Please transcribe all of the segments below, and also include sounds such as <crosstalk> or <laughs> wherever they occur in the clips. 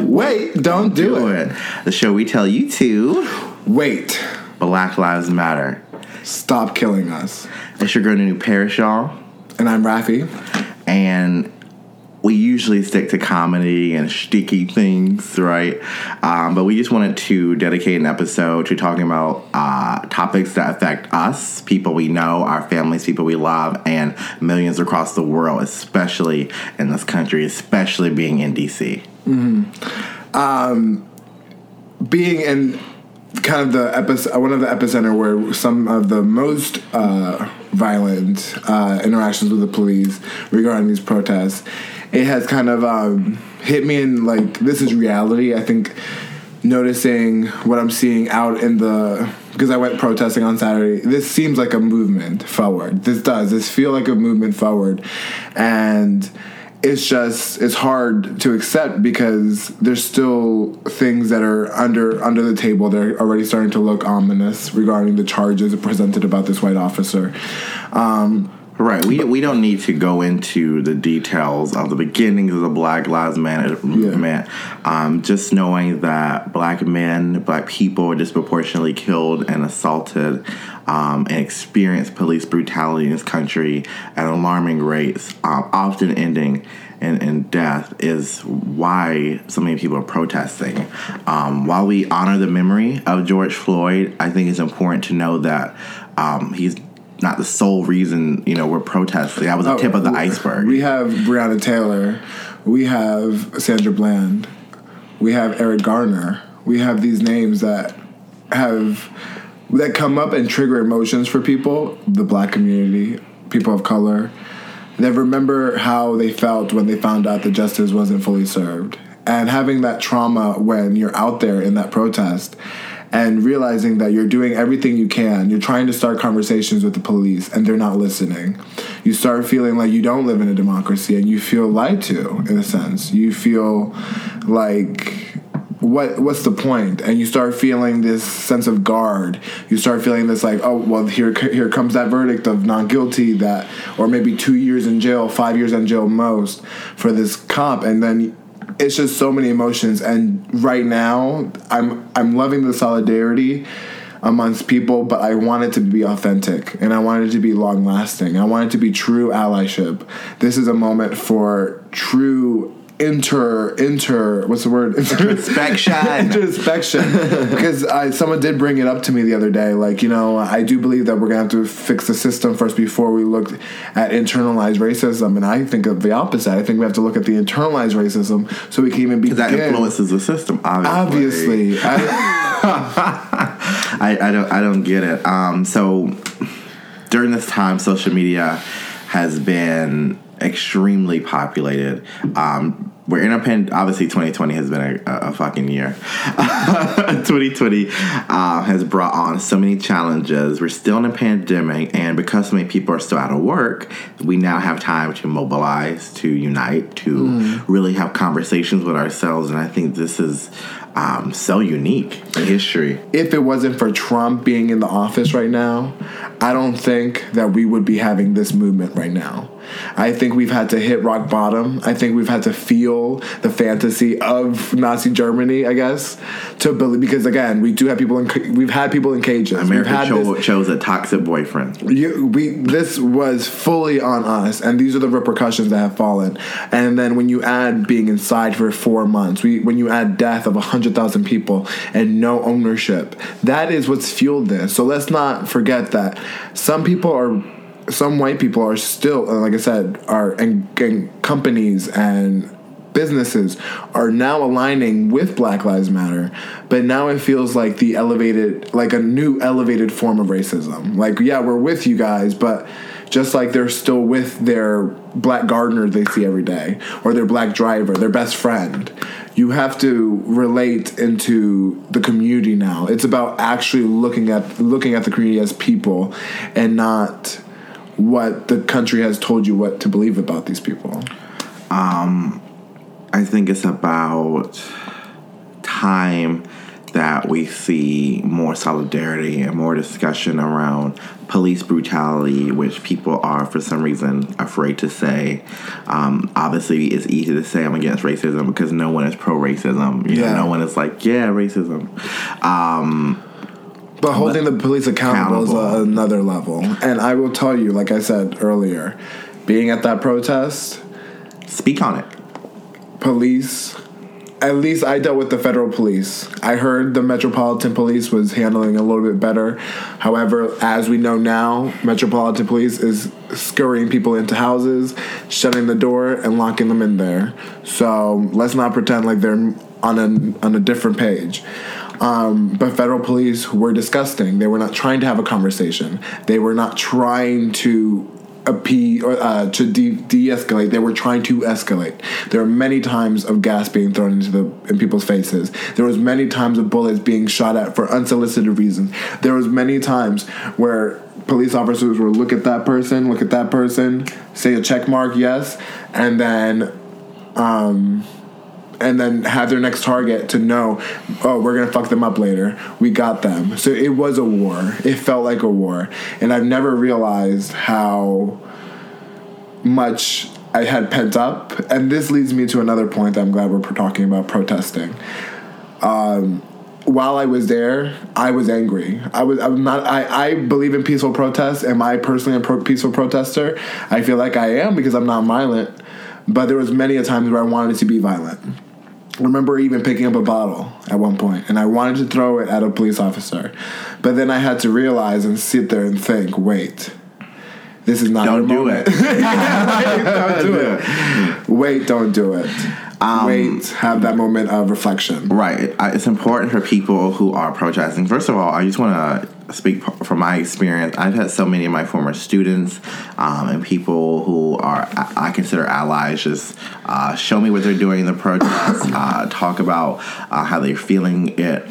Wait, don't do it. the show we tell you to Wait, Black Lives Matter. stop killing us. It's your girl, New Parish, y'all, And I'm Rafi. and we usually stick to comedy and sticky things, right? Um, but we just wanted to dedicate an episode to talking about uh, topics that affect us, people we know, our families, people we love, and millions across the world, especially in this country, especially being in DC. Being in kind of the one of the epicenter where some of the most uh, violent uh, interactions with the police regarding these protests, it has kind of um, hit me in like this is reality. I think noticing what I'm seeing out in the because I went protesting on Saturday. This seems like a movement forward. This does. This feel like a movement forward, and it's just it's hard to accept because there's still things that are under under the table that are already starting to look ominous regarding the charges presented about this white officer. Um, Right. We, we don't need to go into the details of the beginnings of the Black Lives Matter movement. Um, just knowing that black men, black people are disproportionately killed and assaulted um, and experience police brutality in this country at alarming rates, um, often ending in, in death, is why so many people are protesting. Um, while we honor the memory of George Floyd, I think it's important to know that um, he's not the sole reason you know we're protesting. That was the oh, tip of the iceberg. We have Breonna Taylor, we have Sandra Bland, we have Eric Garner. We have these names that have that come up and trigger emotions for people, the black community, people of color. They remember how they felt when they found out that justice wasn't fully served. And having that trauma when you're out there in that protest and realizing that you're doing everything you can. You're trying to start conversations with the police and they're not listening. You start feeling like you don't live in a democracy and you feel lied to in a sense. You feel like what what's the point? and you start feeling this sense of guard you start feeling this like oh well here here comes that verdict of not guilty that or maybe 2 years in jail 5 years in jail most for this cop and then it's just so many emotions and right now i'm i'm loving the solidarity amongst people but i want it to be authentic and i want it to be long lasting i want it to be true allyship. This is a moment for true inter inter what's the word <laughs> Introspection. introspection because I, someone did bring it up to me the other day like you know i do believe that we're gonna have to fix the system first before we look at internalized racism and i think of the opposite i think we have to look at the internalized racism so we can even begin that influences the system, obviously. obviously <laughs> I, I, I don't I don't get it. Um, so during this time, social media has been extremely populated. Um, we're in a pen. Obviously, 2020 has been a, a, fucking year. <laughs> 2020 uh, has brought on so many challenges. We're still in a pandemic, and because so many people are still out of work, we now have time to mobilize, to unite, to really have conversations with ourselves. And I think this is um, so unique in history. if it wasn't for Trump being in the office right now, I don't think that we would be having this movement right now. I think we've had to hit rock bottom. I think we've had to feel the fantasy of Nazi Germany, I guess, to believe because again, we do have people in we've had people in cages. we've America cho- chose a toxic boyfriend. you, we this was fully on us, and these are the repercussions that have fallen. And then when you add being inside for four months, we when you add death of hundred thousand people and no ownership, that is what's fueled this. So let's not forget that some people are. Some white people are still, uh, like I said, are and, and companies and businesses are now aligning with Black Lives Matter, but now it feels like the elevated, like a new elevated form of racism. Like, yeah, we're with you guys, but just like they're still with their black gardener they see every day, or their black driver, their best friend. You have to relate into the community now. It's about actually looking at looking at the community as people, and not what the country has told you what to believe about these people. I think it's about time that we see more solidarity and more discussion around police brutality, which people are for some reason afraid to say. Um, obviously, it's easy to say I'm against racism because no one is pro racism. You Yeah. know, no one is like, yeah, racism. Um, But holding the police accountable, is Accountable. a, another level. And I will tell you, like I said earlier, being at that protest, speak on it. police at least I dealt with the federal police. I heard the Metropolitan Police was handling a little bit better. However, as we know now, Metropolitan Police is scurrying people into houses, shutting the door, and locking them in there. So let's not pretend like they're on a on a different page. Um, but federal police were disgusting. They were not trying to have a conversation. They were not trying to appease or uh, to de- de-escalate. They were trying to escalate. There were many times of gas being thrown into the in people's faces. There was many times of bullets being shot at for unsolicited reasons. There was many times where police officers would look at that person, look at that person, say a check mark, yes, and then and then have their next target to know, oh, we're gonna fuck them up later. We got them. So it was a war. It felt like a war, and I've never realized how much I had pent up. And this leads me to another point that I'm glad we're talking about protesting. Um, while I was there, I was angry. I was. I'm not. I, I believe in peaceful protest. Am I personally a pro- peaceful protester? I feel like I am because I'm not violent. But there was many a times where I wanted to be violent. Remember even picking up a bottle at one point, and I wanted to throw it at a police officer, but then I had to realize and sit there and think, wait, this is not Don't do moment. it. <laughs> don't do <laughs> it. Wait, don't do it. Um, Wait, have that moment of reflection. Right. It's important for people who are protesting. First of all, I just want to speak from my experience. I've had so many of my former students um, and people who are I consider allies just uh, show me what they're doing in the protest, uh, talk about uh, how they're feeling it.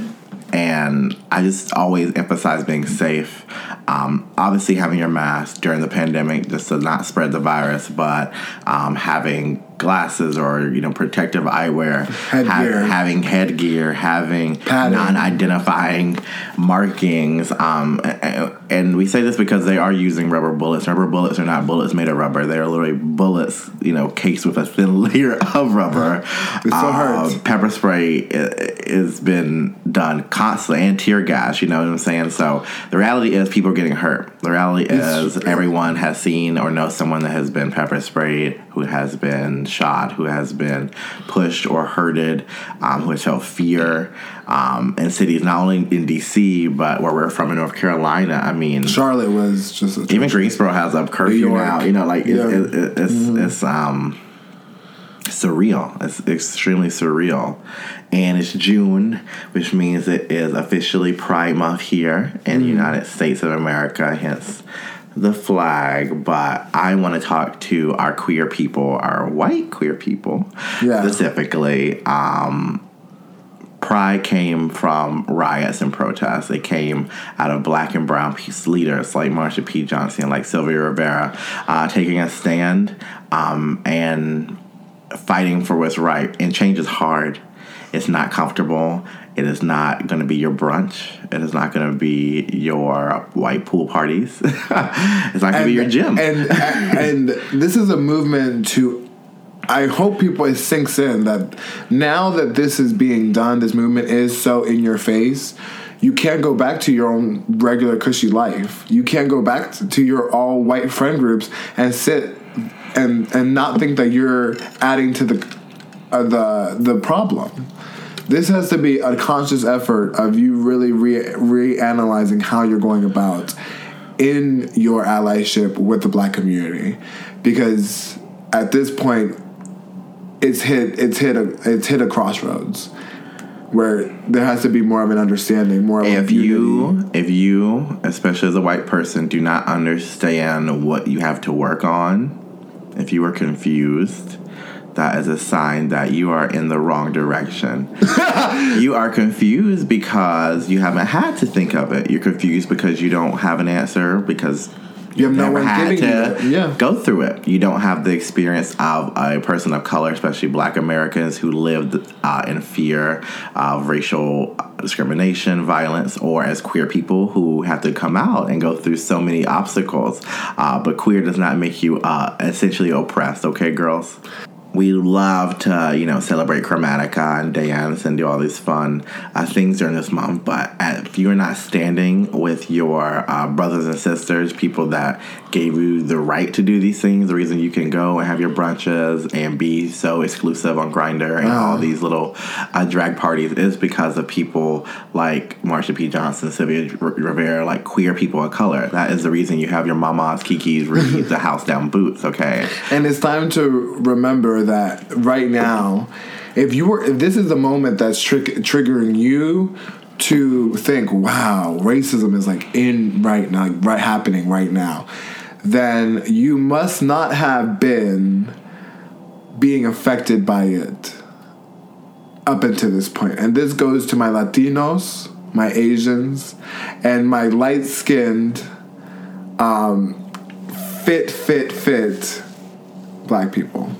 And I just always emphasize being safe. Um, obviously, having your mask during the pandemic just to not spread the virus, but um, having glasses or you know protective eyewear, Headgear. having headgear, having Padding. non-identifying markings, um, and, and we say this because they are using rubber bullets. Rubber bullets are not bullets made of rubber; they are literally bullets, you know, cased with a thin <laughs> layer of rubber. It still hurts. Pepper spray has been done constantly, and tear gas. You know what I'm saying? So the reality is, people are getting hurt. The reality It's- is, everyone has seen or knows someone that has been pepper sprayed, who has been shot, who has been pushed or hurted, um, who has felt fear. Um, in cities not only in D.C. but where we're from in North Carolina. I mean, Charlotte was just a even Greensboro has a curfew now. You know, like it, Yeah. it, it, it's it's um surreal. It's extremely surreal, and it's June, which means it is officially Pride Month here in the United States of America. Hence. The flag, but I want to talk to our queer people, our white queer people, Yeah. specifically. Um, Pride came from riots and protests. It came out of black and brown peace leaders like Marsha P. Johnson, like Sylvia Rivera, uh, taking a stand um, and fighting for what's right. And change is hard. It's not comfortable. It is not going to be your brunch. It is not going to be your white pool parties. <laughs> it's not going to be your gym. And and this is a movement to. I hope people it sinks in that now that this is being done, this movement is so in your face. You can't go back to your own regular cushy life. You can't go back to, to your all white friend groups and sit and and not think that you're adding to the uh, the the problem. This has to be a conscious effort of you really re- reanalyzing how you're going about in your allyship with the black community, because at this point, it's hit it's hit a it's hit a crossroads where there has to be more of an understanding, more of a if unity. you if you especially as a white person do not understand what you have to work on if you are confused that is a sign that you are in the wrong direction. <laughs> You are confused because you haven't had to think of it. You're confused because you don't have an answer because You have no never one had giving you to it. Yeah. go through it. You don't have the experience of a person of color, especially Black Americans who lived uh, in fear of racial discrimination, violence, or as queer people who have to come out and go through so many obstacles. Uh, but queer does not make you uh, essentially oppressed. Okay, girls we love to you know celebrate chromatica and dance and do all these fun uh, things during this month. But if you're not standing with your uh, brothers and sisters people that gave you the right to do these things the reason you can go and have your brunches and be so exclusive on Grindr and all these little uh, drag parties is because of people like marsha p. Johnson sylvia R- rivera like queer people of color. That is the reason you have your mamas kiki's read the house down boots okay? And it's time to remember that right now, if you were, if this is the moment that's trick, triggering you to think, "Wow, racism is like in right now, like right happening right now," then you must not have been being affected by it up until this point. And this goes to my Latinos, my Asians, and my light skinned, um, fit, fit, fit black people.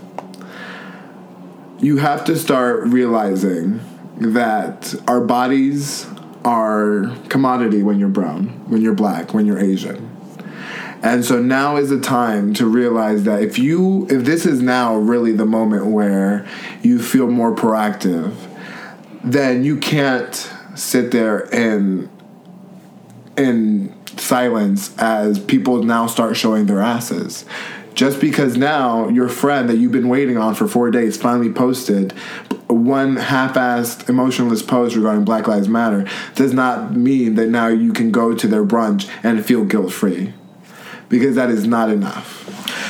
You have to start realizing that our bodies are commodity when you're brown, when you're black, when you're Asian. And so now is the time to realize that if you if this is now really the moment where you feel more proactive, then you can't sit there and in silence as people now start showing their asses. Just because now your friend that you've been waiting on for four days finally posted one half-assed emotionless post regarding Black Lives Matter does not mean that now you can go to their brunch and feel guilt-free. Because that is not enough.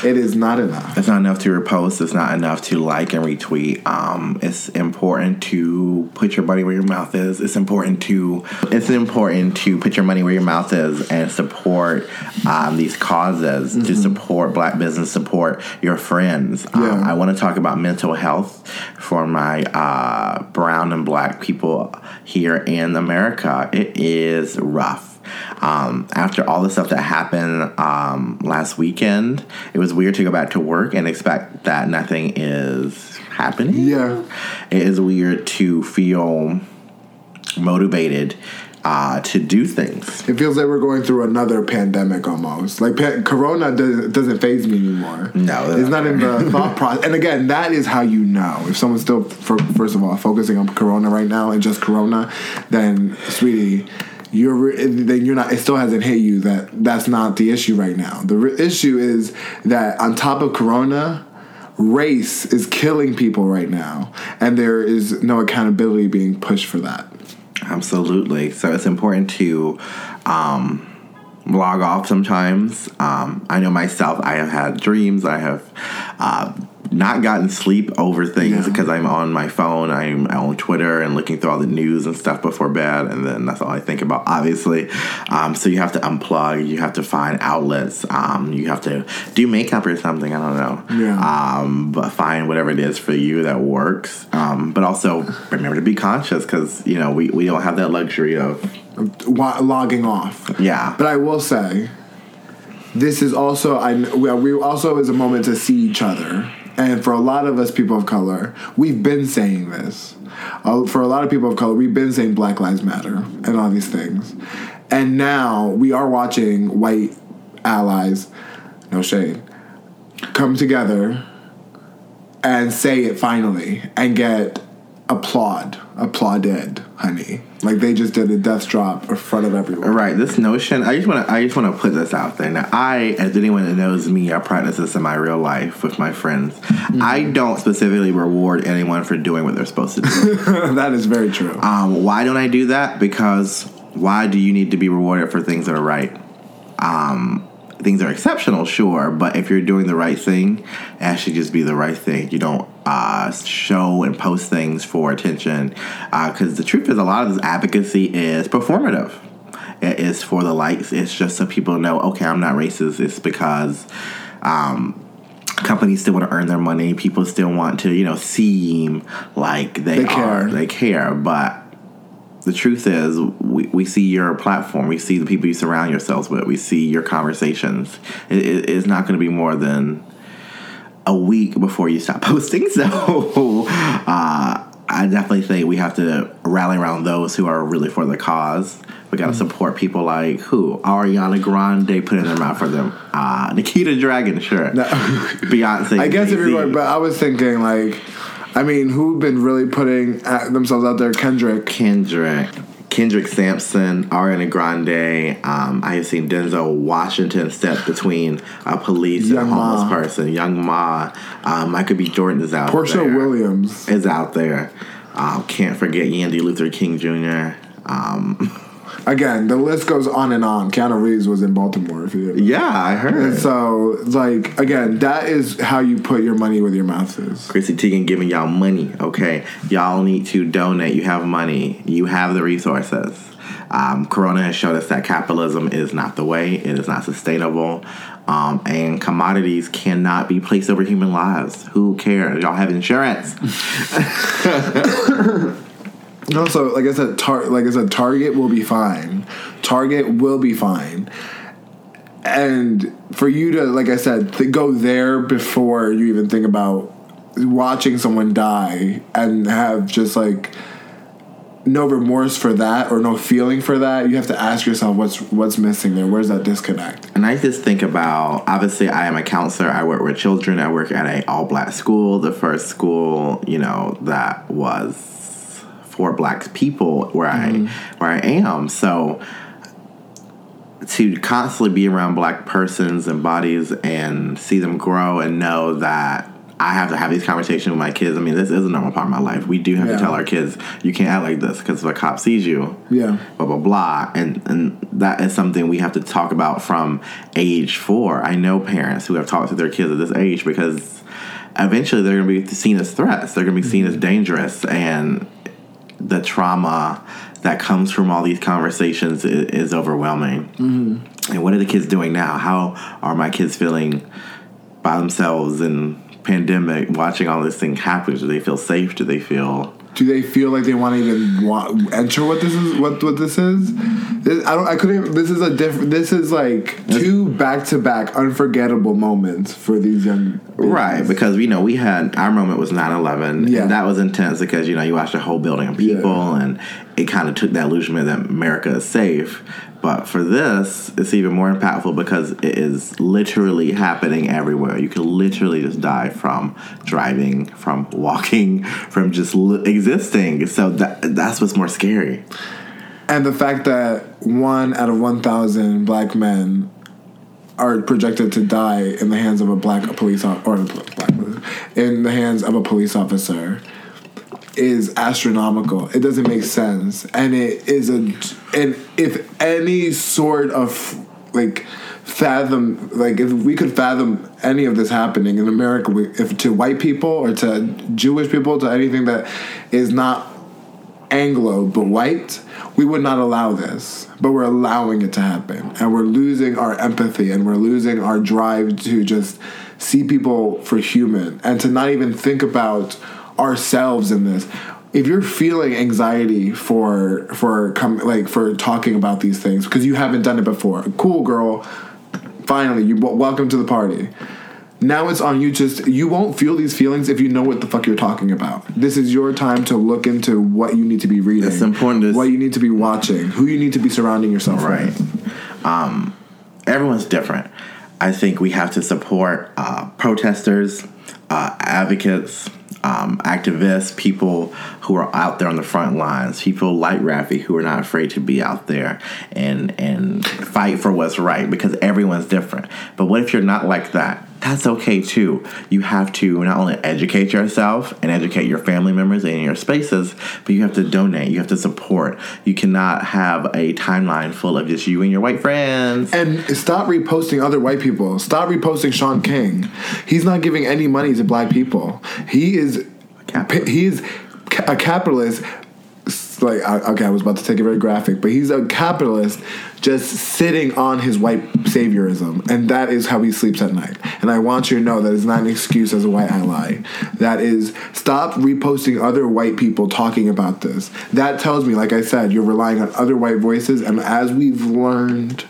It is not enough. It's not enough to repost. It's not enough to like and retweet. Um, it's important to put your money where your mouth is. It's important to it's important to put your money where your mouth is and support um, these causes. To support Black business, support your friends. Um, I want to talk about mental health for my uh, brown and Black people here in America. It is rough. Um, after all the stuff that happened um, last weekend, it was weird to go back to work and expect that nothing is happening. Yeah. It is weird to feel motivated uh, to do things. It feels like we're going through another pandemic almost. Like pa- Corona doesn't, doesn't phase me anymore. No, it's not in the <laughs> thought process. And again, that is how you know if someone's still, for, first of all, focusing on Corona right now and just Corona, then sweetie, you're then you're not. It still hasn't hit you that that's not the issue right now. The re- issue is that on top of Corona. Race is killing people right now, and there is no accountability being pushed for that. Absolutely. So it's important to um, log off sometimes. Um, I know myself, I have had dreams. I have uh, not gotten sleep over things Yeah. because I'm on my phone. I'm on Twitter and looking through all the news and stuff before bed. And then that's all I think about, obviously. Um, so you have to unplug. You have to find outlets. Um, you have to do makeup or something. I don't know. Yeah. Um, but find whatever it is for you that works. Um, but also remember to be conscious because, you know, we, we don't have that luxury of, logging off. yeah. But I will say, this is also I we also is a moment to see each other, and for a lot of us people of color, we've been saying this. Uh, for a lot of people of color, we've been saying Black Lives Matter and all these things, and now we are watching white allies, no shade, come together and say it finally and get applaud applauded, honey. Like they just did a death drop in front of everyone. Right. This notion, I just want to, I just want to put this out there. Now, I, as anyone that knows me, I practice this in my real life with my friends. I don't specifically reward anyone for doing what they're supposed to do. <laughs> that is very true. um, why don't I do that? Because why do you need to be rewarded for things that are right? Um, things are exceptional, sure, but if you're doing the right thing, it should just be the right thing. You don't uh, show and post things for attention. Because the truth is, a lot of this advocacy is performative. It is for the likes. It's just so people know, okay, I'm not racist. It's because um, companies still want to earn their money. People still want to, you know, seem like they, They are. care. They care, but the truth is, we, we see your platform, we see the people you surround yourselves with, we see your conversations. It, it, it's not going to be more than a week before you stop <laughs> posting. So uh, I definitely think we have to rally around those who are really for the cause. We got to support people like who Ariana Grande putting their mouth for them. Uh, Nikita Dragun, sure. <laughs> Beyonce. I guess if Jay-Z. you're going, but I was thinking like, I mean, who've been really putting themselves out there? Kendrick. Kendrick. Kendrick Sampson, Ariana Grande. Um, I have seen Denzel Washington step between a police and a homeless Ma. person. Young Ma. Um, Michael B. Jordan is out Porsha there. Williams. is out there. Um, can't forget Yandy Luther King Jr. Um, <laughs> Again, the list goes on and on. Keanu Reeves was in Baltimore. If you didn't. yeah, I And heard. so, like, again, that is how you put your money where your mouth is. Chrissy Teigen giving y'all money. Okay, y'all need to donate. You have money. You have the resources. Um, Corona has showed us that capitalism is not the way. It is not sustainable. Um, and commodities cannot be placed over human lives. Who cares? Y'all have insurance. <laughs> <laughs> Also, like I said, tar- like I said, Target will be fine. Target will be fine. And for you to, like I said, to go there before you even think about watching someone die and have just like no remorse for that or no feeling for that, you have to ask yourself what's what's missing there. Where's that disconnect? And I just think about obviously I am a counselor. I work with children. I work at a all black school, the first school you know that was for black people where I mm-hmm. where I am. So to constantly be around black persons and bodies and see them grow and know that I have to have these conversations with my kids. I mean, this is a normal part of my life. We do have Yeah. to tell our kids, you can't act like this because if a cop sees you, Yeah. blah blah blah and and that is something we have to talk about from age four i know parents who have talked to their kids at this age because eventually they're going to be seen as threats they're going to be seen mm-hmm. as dangerous and the trauma that comes from all these conversations is, is overwhelming mm-hmm. and what are the kids doing now how are my kids feeling by themselves in pandemic watching all this thing happen do they feel safe do they feel Do they feel like they want to even want, enter what this is? What what this is? This, I don't. I couldn't. This is a different. This is like two back to back unforgettable moments for these young. Right, because you know we had our moment was 9-11 Yeah. and that was intense because you know you watched a whole building of people Yeah. and it kind of took that illusion that America is safe. But for this, it's even more impactful because it is literally happening everywhere. You could literally just die from driving, from walking, <laughs> from just li- existing. So that that's what's more scary. And the fact that one out of one thousand black men are projected to die in the hands of a black police or black in the hands of a police officer is astronomical. It doesn't make sense, and it is a and if any sort of like fathom like if we could fathom any of this happening in America, if to white people or to Jewish people to anything that is not Anglo but white, we would not allow this. But we're allowing it to happen. And we're losing our empathy and we're losing our drive to just see people for human and to not even think about ourselves in this. If you're feeling anxiety for for com- like for talking about these things because you haven't done it before, cool girl, finally you welcome to the party. Now it's on you. Just you won't feel these feelings if you know what the fuck you're talking about. This is your time to look into what you need to be reading. It's important to- what you need to be watching, who you need to be surrounding yourself Right. with. Um, everyone's different. I think we have to support uh, protesters, uh, advocates, um, activists, people who are out there on the front lines, people like Rafi who are not afraid to be out there and and fight for what's right because everyone's different. But what if you're not like that? That's okay too. You have to not only educate yourself and educate your family members in your spaces, but you have to donate. You have to support. You cannot have a timeline full of just you and your white friends. And stop reposting other white people. Stop reposting Shaun King. He's not giving any money to black people. He is he is a capitalist Like, okay, I was about to take it very graphic, but he's a capitalist just sitting on his white saviorism, and that is how he sleeps at night. And I want you to know that is not an excuse as a white ally. That is stop reposting other white people talking about this. That tells me, like I said, you're relying on other white voices, and as we've learned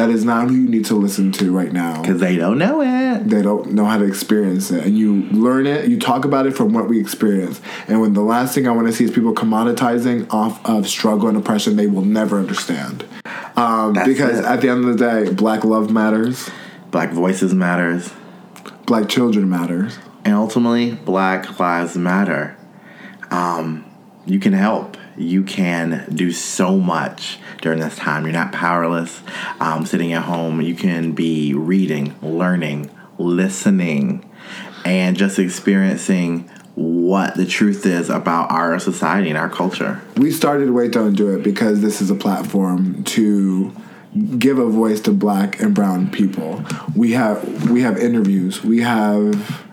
that is not who you need to listen to right now. Because they don't know it. They don't know how to experience it. And you learn it, you talk about it from what we experience. And when the last thing I want to see is people commoditizing off of struggle and oppression they will never understand. Um, because it. at the end of the day, black love matters. Black voices matters. Black children matters. And ultimately, black lives matter. Um, you can help you can do so much during this time. You're not powerless um, sitting at home. You can be reading, learning, listening, and just experiencing what the truth is about our society and our culture. We started Wait Don't Do It because this is a platform to give a voice to black and brown people. We have we have interviews. We have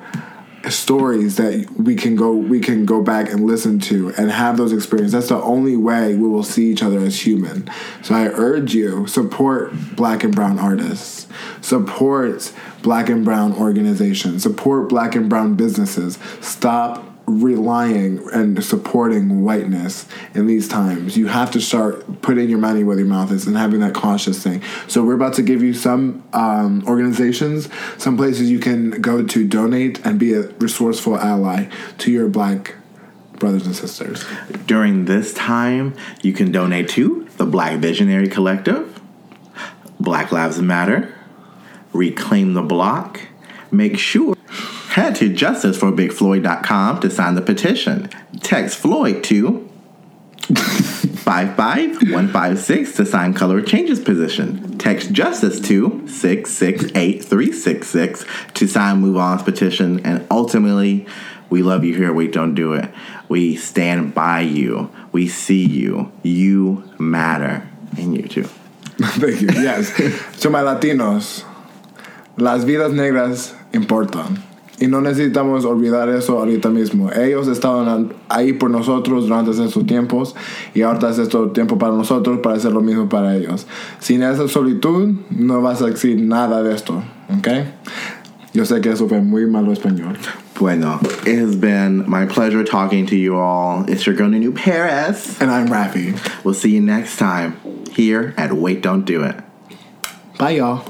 stories that we can go we can go back and listen to and have those experiences. That's the only way we will see each other as human. So i urge you support black and brown artists. Support black and brown organizations. Support black and brown businesses. Stop relying and supporting whiteness in these times. You have to start putting your money where your mouth is and having that conscious thing. So we're about to give you some um, organizations, some places you can go to donate and be a resourceful ally to your black brothers and sisters. During this time, you can donate to the Black Visionary Collective, Black Lives Matter, Reclaim the Block. Make sure Head to justiceforbigfloyd.com to sign the petition. Text Floyd to 55156 to sign color changes position. Text justice to 668366 to sign MoveOn's petition. And ultimately, we love you here. We don't do it. We stand by you. We see you. You matter. And you too. <laughs> Thank you. Yes. to my Latinos, las vidas negras importan. Y no necesitamos olvidar eso ahorita mismo. Ellos estaban ahí por nosotros durante estos tiempos y ahora es este tiempo para nosotros para hacer lo mismo para ellos. Sin esa solitud no vas a decir nada de esto, ¿ok? Yo sé que eso fue muy malo español. Bueno, it has been my pleasure talking to you all. It's your girl New Paris. And I'm Rafi. We'll see you next time here at Wait Don't Do It. Bye, y'all.